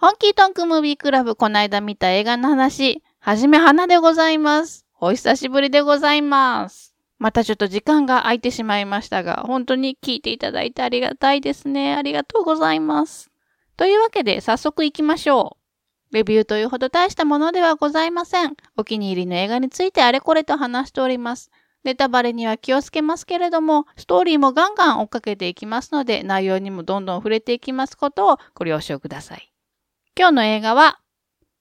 ホンキートンクムービークラブこないだ見た映画の話、はじめ花でございます。お久しぶりでございます。またちょっと時間が空いてしまいましたが、本当に聞いていただいてありがたいですね。ありがとうございます。というわけで早速行きましょう。レビューというほど大したものではございません。お気に入りの映画についてあれこれと話しております。ネタバレには気をつけますけれども、ストーリーもガンガン追っかけていきますので、内容にもどんどん触れていきますことをご了承ください。今日の映画は、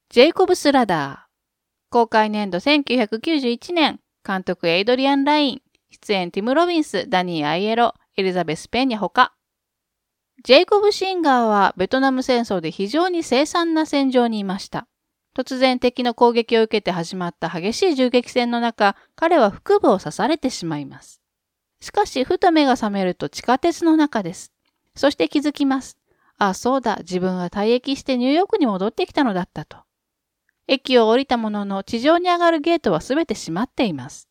ジェイコブス・ラダー。公開年度1991年、監督エイドリアン・ライン、出演ティム・ロビンス、ダニー・アイエロ、エリザベス・ペンニャほか。ジェイコブ・シンガーはベトナム戦争で非常に凄惨な戦場にいました。突然敵の攻撃を受けて始まった激しい銃撃戦の中、彼は腹部を刺されてしまいます。しかし、ふと目が覚めると地下鉄の中です。そして気づきます。あ、そうだ、自分は退役してニューヨークに戻ってきたのだったと。駅を降りたものの地上に上がるゲートはすべて閉まっています。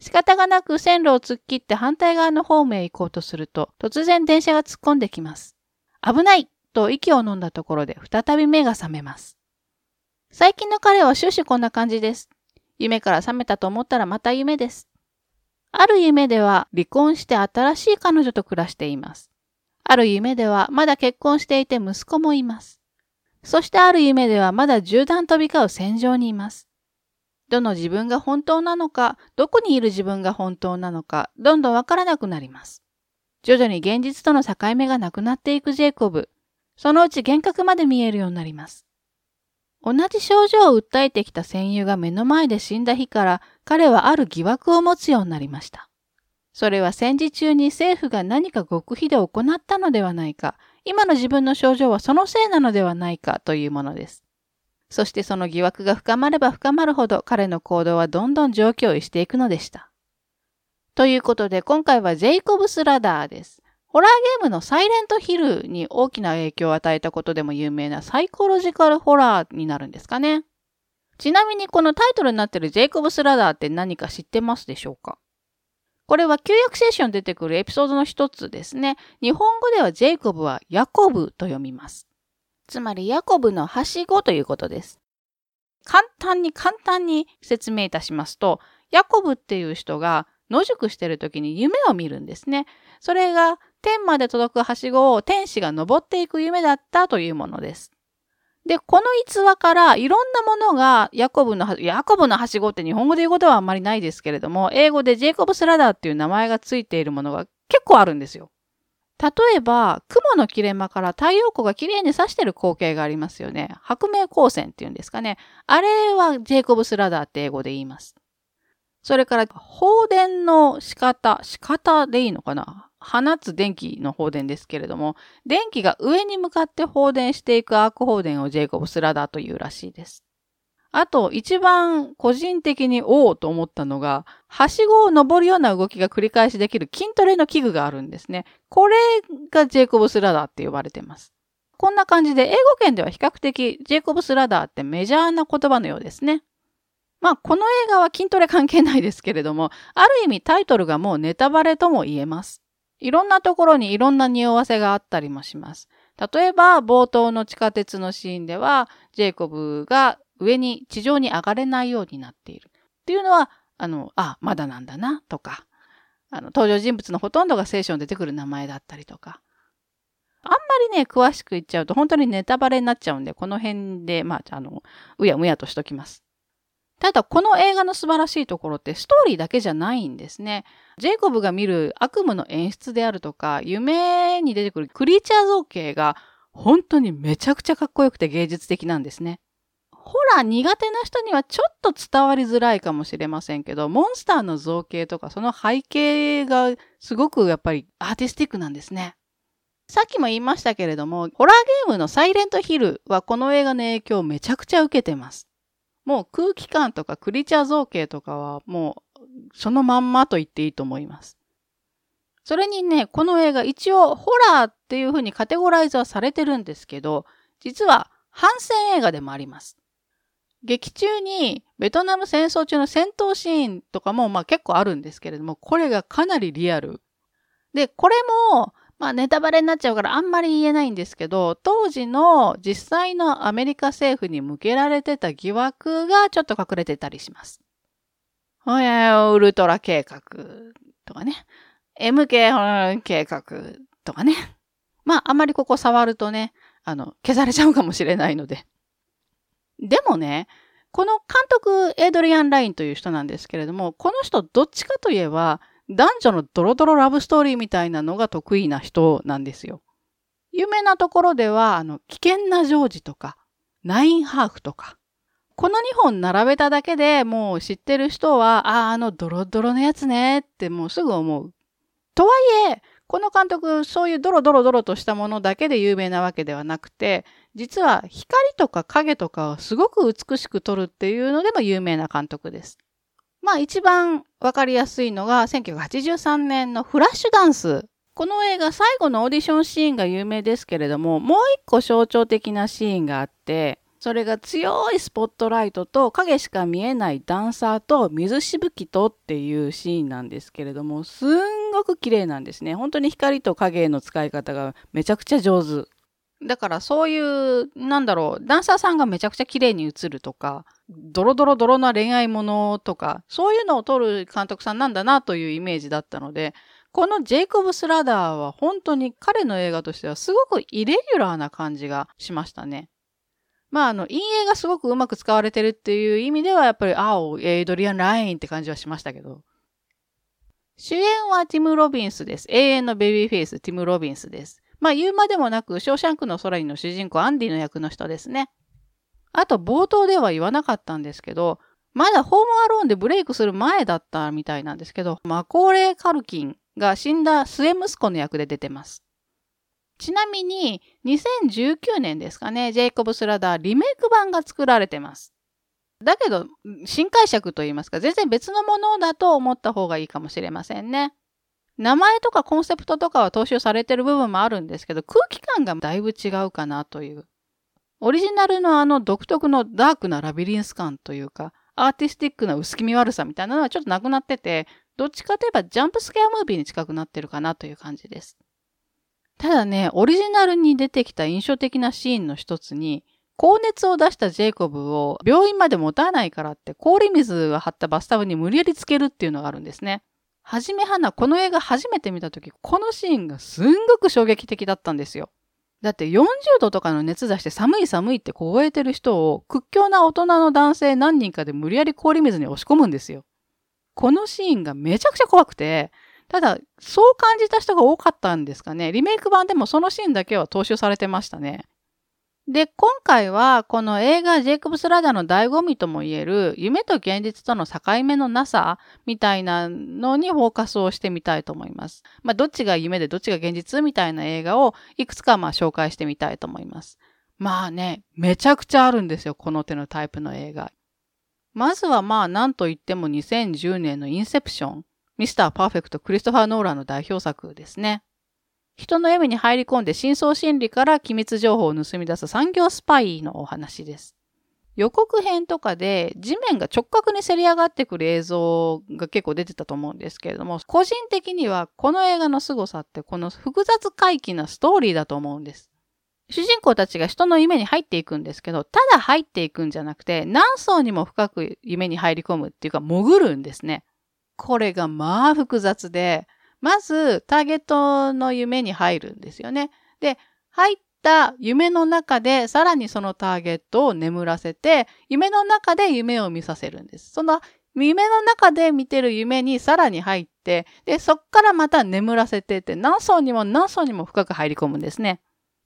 仕方がなく線路を突っ切って反対側のホームへ行こうとすると、突然電車が突っ込んできます。危ないと息を飲んだところで再び目が覚めます。最近の彼は終始こんな感じです。夢から覚めたと思ったらまた夢です。ある夢では離婚して新しい彼女と暮らしています。ある夢ではまだ結婚していて息子もいます。そしてある夢ではまだ銃弾飛び交う戦場にいます。どの自分が本当なのか、どこにいる自分が本当なのか、どんどんわからなくなります。徐々に現実との境目がなくなっていくジェイコブ。そのうち幻覚まで見えるようになります。同じ症状を訴えてきた戦友が目の前で死んだ日から彼はある疑惑を持つようになりました。それは戦時中に政府が何か極秘で行ったのではないか、今の自分の症状はそのせいなのではないかというものです。そしてその疑惑が深まれば深まるほど彼の行動はどんどん状況をしていくのでした。ということで今回はジェイコブス・ラダーです。ホラーゲームのサイレントヒルに大きな影響を与えたことでも有名なサイコロジカルホラーになるんですかね。ちなみにこのタイトルになっているジェイコブス・ラダーって何か知ってますでしょうか？これは旧約聖書に出てくるエピソードの一つですね。日本語ではジェイコブはヤコブと読みます。つまりヤコブのはしごということです。簡単に簡単に説明いたしますと、ヤコブっていう人が野宿してる時に夢を見るんですね。それが天まで届くはしごを天使が登っていく夢だったというものです。で、この逸話からいろんなものがヤコブの、ヤコブのはしごって日本語で言うことはあんまりないですけれども、英語でジェイコブスラダーっていう名前がついているものが結構あるんですよ。例えば、雲の切れ間から太陽光がきれいに差してる光景がありますよね。白明光線っていうんですかね。あれはジェイコブスラダーって英語で言います。それから、放電の仕方、仕方でいいのかな？放つ電気の放電ですけれども、電気が上に向かって放電していくアーク放電をジェイコブスラダーというらしいです。あと、一番個人的におおと思ったのが、はしごを登るような動きが繰り返しできる筋トレの器具があるんですね。これがジェイコブスラダーって呼ばれてます。こんな感じで、英語圏では比較的ジェイコブスラダーってメジャーな言葉のようですね。まあ、この映画は筋トレ関係ないですけれども、ある意味タイトルがもうネタバレとも言えます。いろんなところにいろんな匂わせがあったりもします。例えば、冒頭の地下鉄のシーンでは、ジェイコブが上に、地上に上がれないようになっている。っていうのは、あの、あ、まだなんだな、とか、あの、登場人物のほとんどが聖書に出てくる名前だったりとか。あんまりね、詳しく言っちゃうと本当にネタバレになっちゃうんで、この辺で、まあ、あの、うやむやとしときます。ただ、この映画の素晴らしいところってストーリーだけじゃないんですね。ジェイコブが見る悪夢の演出であるとか、夢に出てくるクリーチャー造形が本当にめちゃくちゃかっこよくて芸術的なんですね。ホラー苦手な人にはちょっと伝わりづらいかもしれませんけど、モンスターの造形とかその背景がすごくやっぱりアーティスティックなんですね。さっきも言いましたけれども、ホラーゲームのサイレントヒルはこの映画の影響をめちゃくちゃ受けてます。もう空気感とかクリーチャー造形とかはもうそのまんまと言っていいと思います。それにね、この映画一応ホラーっていう風にカテゴライズはされてるんですけど、実は反戦映画でもあります。劇中にベトナム戦争中の戦闘シーンとかもまあ結構あるんですけれども、これがかなりリアル。で、これもまあネタバレになっちゃうからあんまり言えないんですけど、当時の実際のアメリカ政府に向けられてた疑惑がちょっと隠れてたりします。ほやウルトラ計画とかね。MK 計画とかね。まああんまりここ触るとね、あの、消されちゃうかもしれないので。でもね、この監督、エイドリアン・ラインという人なんですけれども、この人どっちかといえば、男女のドロドロラブストーリーみたいなのが得意な人なんですよ。有名なところでは、あの、危険なジョージとか、ナインハーフとか、この2本並べただけでもう知ってる人は、ああ、あのドロドロのやつねってもうすぐ思う。とはいえ、この監督、そういうドロドロドロとしたものだけで有名なわけではなくて、実は光とか影とかをすごく美しく撮るっていうのでも有名な監督です。まあ一番わかりやすいのが1983年のフラッシュダンス。この映画最後のオーディションシーンが有名ですけれども、もう一個象徴的なシーンがあって、それが強いスポットライトと影しか見えないダンサーと水しぶきとっていうシーンなんですけれども、すんごく綺麗なんですね。本当に光と影の使い方がめちゃくちゃ上手。だからそういう、なんだろう、ダンサーさんがめちゃくちゃ綺麗に映るとか、ドロドロドロな恋愛ものとか、そういうのを撮る監督さんなんだなというイメージだったので、このジェイコブ・スラダーは本当に彼の映画としてはすごくイレギュラーな感じがしましたね。まあ、あの、陰影がすごくうまく使われてるっていう意味では、やっぱり、青、エイドリアン・ラインって感じはしましたけど。主演はティム・ロビンスです。永遠のベビーフェイス、ティム・ロビンスです。まあ、言うまでもなく、ショーシャンクの空にの主人公、アンディの役の人ですね。あと、冒頭では言わなかったんですけど、まだホームアローンでブレイクする前だったみたいなんですけど、マコーレー・カルキンが死んだ末息子の役で出てます。ちなみに、2019年ですかね、ジェイコブ・スラダーリメイク版が作られてます。だけど、新解釈といいますか、全然別のものだと思った方がいいかもしれませんね。名前とかコンセプトとかは踏襲されてる部分もあるんですけど、空気感がだいぶ違うかなという。オリジナルのあの独特のダークなラビリンス感というか、アーティスティックな薄気味悪さみたいなのはちょっとなくなってて、どっちかといえばジャンプスケアムービーに近くなってるかなという感じです。ただね、オリジナルに出てきた印象的なシーンの一つに、高熱を出したジェイコブを病院まで持たないからって氷水が張ったバスタブに無理やりつけるっていうのがあるんですね。はじめはな、この映画初めて見たとき、このシーンがすんごく衝撃的だったんですよ。だって40度とかの熱出して寒い寒いって凍えてる人を屈強な大人の男性何人かで無理やり氷水に押し込むんですよ。このシーンがめちゃくちゃ怖くて、ただ、そう感じた人が多かったんですかね。リメイク版でもそのシーンだけは踏襲されてましたね。で、今回はこの映画ジェイコブス・ラダーの醍醐味とも言える夢と現実との境目のなさみたいなのにフォーカスをしてみたいと思います。まあ、どっちが夢でどっちが現実みたいな映画をいくつかまあ紹介してみたいと思います。まあね、めちゃくちゃあるんですよ、この手のタイプの映画。まずはまあ何と言っても2010年のインセプション。ミスター・パーフェクト・クリストファー・ノーランの代表作ですね。人の夢に入り込んで深層心理から機密情報を盗み出す産業スパイのお話です。予告編とかで地面が直角にせり上がってくる映像が結構出てたと思うんですけれども、個人的にはこの映画の凄さってこの複雑回帰なストーリーだと思うんです。主人公たちが人の夢に入っていくんですけど、ただ入っていくんじゃなくて、何層にも深く夢に入り込むっていうか潜るんですね。これがまあ複雑で、まずターゲットの夢に入るんですよね。で、入った夢の中でさらにそのターゲットを眠らせて、夢の中で夢を見させるんです。その夢の中で見てる夢にさらに入って、で、そっからまた眠らせてって何層にも何層にも深く入り込むんですね。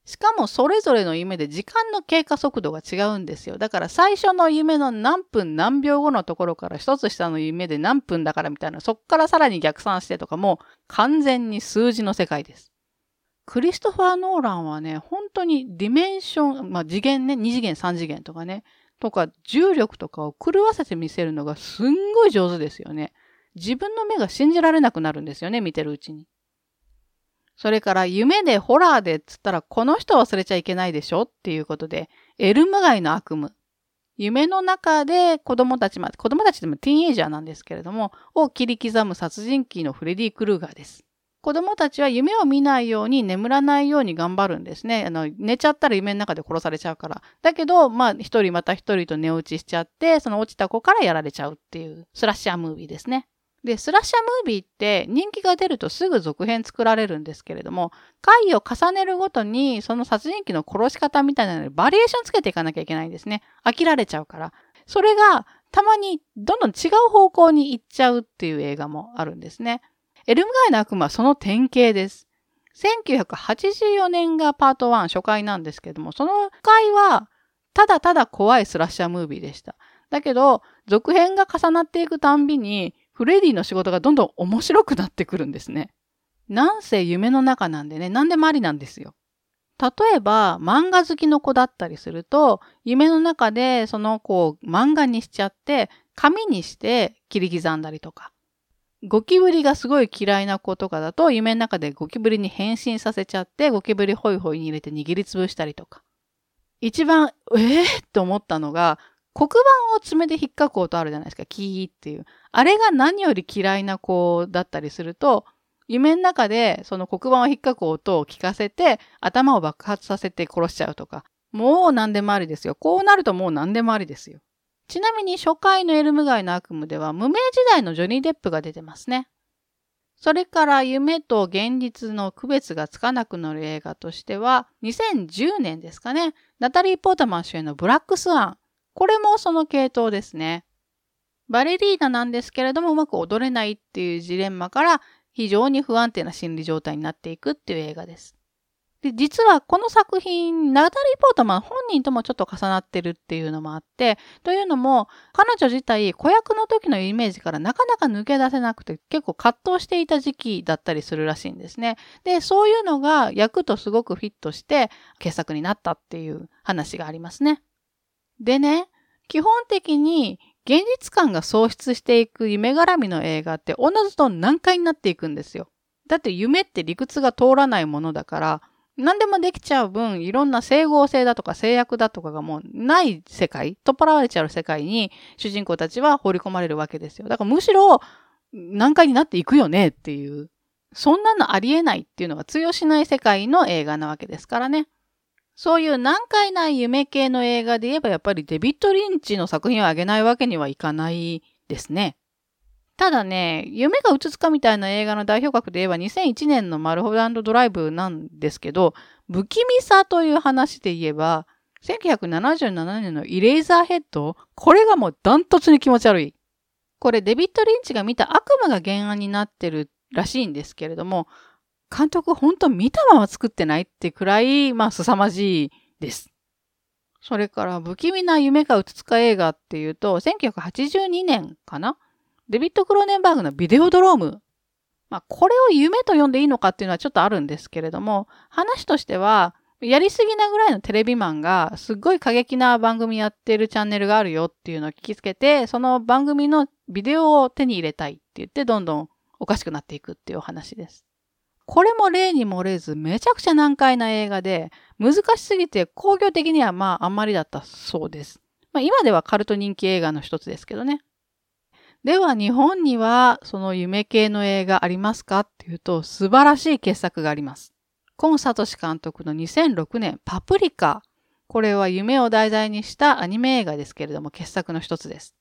しかもそれぞれの夢で時間の経過速度が違うんですよ。だから最初の夢の何分何秒後のところから一つ下の夢で何分だからみたいな、そっからさらに逆算してとかも完全に数字の世界です。クリストファー・ノーランはね、本当にディメンション、まあ次元ね、2次元3次元とかね、とか重力とかを狂わせて見せるのがすんごい上手ですよね。自分の目が信じられなくなるんですよね、見てるうちに。それから夢でホラーでっつったらこの人忘れちゃいけないでしょっていうことで、エルム街の悪夢。夢の中で子供たちまで、子供たちでもティーンエイジャーなんですけれども、を切り刻む殺人鬼のフレディ・クルーガーです。子供たちは夢を見ないように眠らないように頑張るんですね。あの、寝ちゃったら夢の中で殺されちゃうから。だけど、まあ、一人また一人と寝落ちしちゃって、その落ちた子からやられちゃうっていうスラッシャームービーですね。で、スラッシャームービーって人気が出るとすぐ続編作られるんですけれども、回を重ねるごとにその殺人鬼の殺し方みたいなのでバリエーションつけていかなきゃいけないんですね。飽きられちゃうから。それがたまにどんどん違う方向に行っちゃうっていう映画もあるんですね。エルム街の悪魔はその典型です。1984年がパート1初回なんですけども、その回はただただ怖いスラッシャームービーでした。だけど、続編が重なっていくたんびに、フレディの仕事がどんどん面白くなってくるんですね。なんせ夢の中なんでね、何でもありなんですよ。例えば、漫画好きの子だったりすると、夢の中でその子を漫画にしちゃって、紙にして切り刻んだりとか。ゴキブリがすごい嫌いな子とかだと、夢の中でゴキブリに変身させちゃって、ゴキブリホイホイに入れて握りつぶしたりとか。一番、えー、って思ったのが、黒板を爪で引っかく音あるじゃないですか。キーっていう。あれが何より嫌いな子だったりすると、夢の中でその黒板を引っかく音を聞かせて、頭を爆発させて殺しちゃうとか。もう何でもありですよ。こうなるともう何でもありですよ。ちなみに初回のエルム街の悪夢では無名時代のジョニー・デップが出てますね。それから夢と現実の区別がつかなくなる映画としては、2010年ですかね、ナタリー・ポータマン主演のブラックスワン。これもその系統ですね。バレリーナなんですけれどもうまく踊れないっていうジレンマから非常に不安定な心理状態になっていくっていう映画です。で、実はこの作品、ナタリー・ポートマン本人ともちょっと重なってるっていうのもあって、というのも、彼女自体、子役の時のイメージからなかなか抜け出せなくて、結構葛藤していた時期だったりするらしいんですね。で、そういうのが役とすごくフィットして、傑作になったっていう話がありますね。でね、基本的に現実感が喪失していく夢絡みの映画っておのずと難解になっていくんですよ。だって夢って理屈が通らないものだから、何でもできちゃう分、いろんな整合性だとか制約だとかがもうない世界、取っ払われちゃう世界に主人公たちは放り込まれるわけですよ。だからむしろ難解になっていくよねっていう、そんなのありえないっていうのが通用しない世界の映画なわけですからね。そういう難解な夢系の映画で言えばやっぱりデビッド・リンチの作品をあげないわけにはいかないですね。ただね、夢がうつつかみたいな映画の代表格で言えば2001年のマルホランドドライブなんですけど、不気味さという話で言えば、1977年のイレイザーヘッド、これがもうダントツに気持ち悪い。これデビッド・リンチが見た悪夢が原案になってるらしいんですけれども、監督ほんと見たまま作ってないってくらい、まあ凄まじいです。それから不気味な夢がうつつか映画っていうと、1982年かな？デビッド・クローネンバーグのビデオドローム。まあ、これを夢と呼んでいいのかっていうのはちょっとあるんですけれども、話としては、やりすぎなぐらいのテレビマンが、すっごい過激な番組やってるチャンネルがあるよっていうのを聞きつけて、その番組のビデオを手に入れたいって言って、どんどんおかしくなっていくっていうお話です。これも例に漏れず、めちゃくちゃ難解な映画で、難しすぎて工業的にはまああんまりだったそうです。まあ今ではカルト人気映画の一つですけどね。では日本にはその夢系の映画ありますかっていうと素晴らしい傑作があります。コンサトシ監督の2006年パプリカ。これは夢を題材にしたアニメ映画ですけれども傑作の一つです。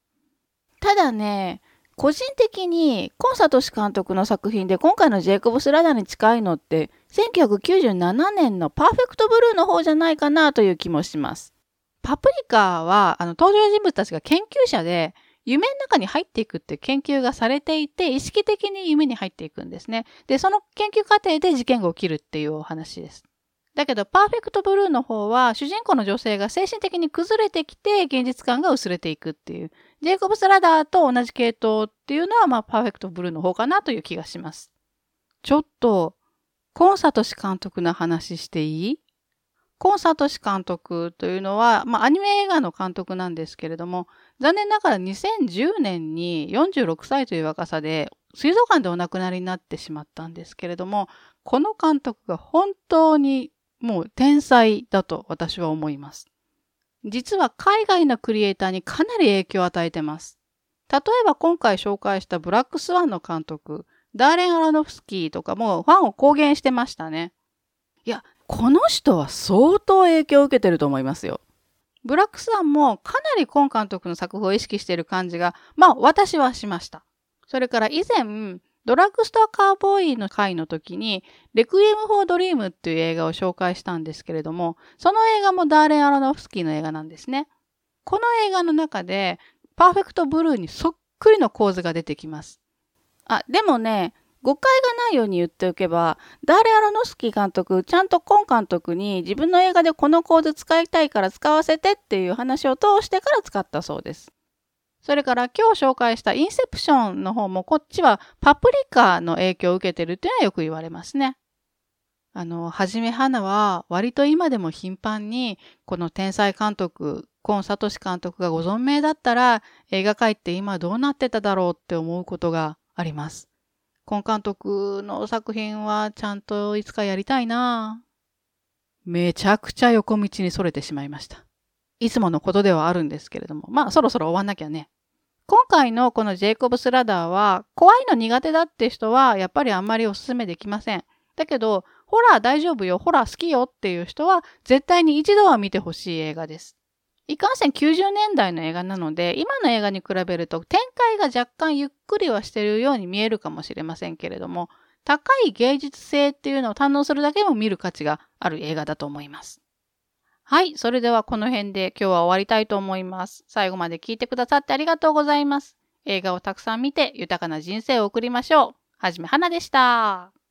ただね、個人的にコンサトシ監督の作品で今回のジェイコブス・ラダーに近いのって1997年のパーフェクトブルーの方じゃないかなという気もします。パプリカはあの登場人物たちが研究者で夢の中に入っていくって研究がされていて、意識的に夢に入っていくんですね。で、その研究過程で事件が起きるっていうお話です。だけど、パーフェクトブルーの方は、主人公の女性が精神的に崩れてきて、現実感が薄れていくっていう。ジェイコブス・ラダーと同じ系統っていうのは、まあ、パーフェクトブルーの方かなという気がします。ちょっと、コンサトシ監督の話していい？コンサトシ監督というのは、まあ、アニメ映画の監督なんですけれども、残念ながら2010年に46歳という若さで水族館でお亡くなりになってしまったんですけれども、この監督が本当にもう天才だと私は思います。実は海外のクリエイターにかなり影響を与えてます。例えば今回紹介したブラックスワンの監督、ダーレン・アラノフスキーとかもファンを公言してましたね。いや、この人は相当影響を受けてると思いますよ。ブラックスワンもかなりコン監督の作風を意識している感じが、まあ私はしました。それから以前、ドラッグストアカウボーイの回の時に、レクイエム・フォー・ドリームっていう映画を紹介したんですけれども、その映画もダーレン・アロノフスキーの映画なんですね。この映画の中で、パーフェクト・ブルーにそっくりの構図が出てきます。あ、でもね、誤解がないように言っておけば、ダーレ・アロノスキー監督、ちゃんとコン監督に自分の映画でこの構図使いたいから使わせてっていう話を通してから使ったそうです。それから今日紹介したインセプションの方もこっちはパプリカの影響を受けてるっていうのはよく言われますね。あの、はじめ花は割と今でも頻繁にこの天才監督、コン・サトシ監督がご存命だったら映画界って今どうなってただろうって思うことがあります。コン監督の作品はちゃんといつかやりたいなめちゃくちゃ横道に逸れてしまいました。いつものことではあるんですけれども、まあそろそろ終わんなきゃね。今回のこのジェイコブスラダーは怖いの苦手だって人はやっぱりあんまりおすすめできません。だけど、ホラー大丈夫よ、ホラー好きよっていう人は絶対に一度は見てほしい映画です。いかんせん90年代の映画なので、今の映画に比べると展開が若干ゆっくりはしてるように見えるかもしれませんけれども、高い芸術性っていうのを堪能するだけでも見る価値がある映画だと思います。はい、それではこの辺で今日は終わりたいと思います。最後まで聞いてくださってありがとうございます。映画をたくさん見て豊かな人生を送りましょう。はじめはなでした。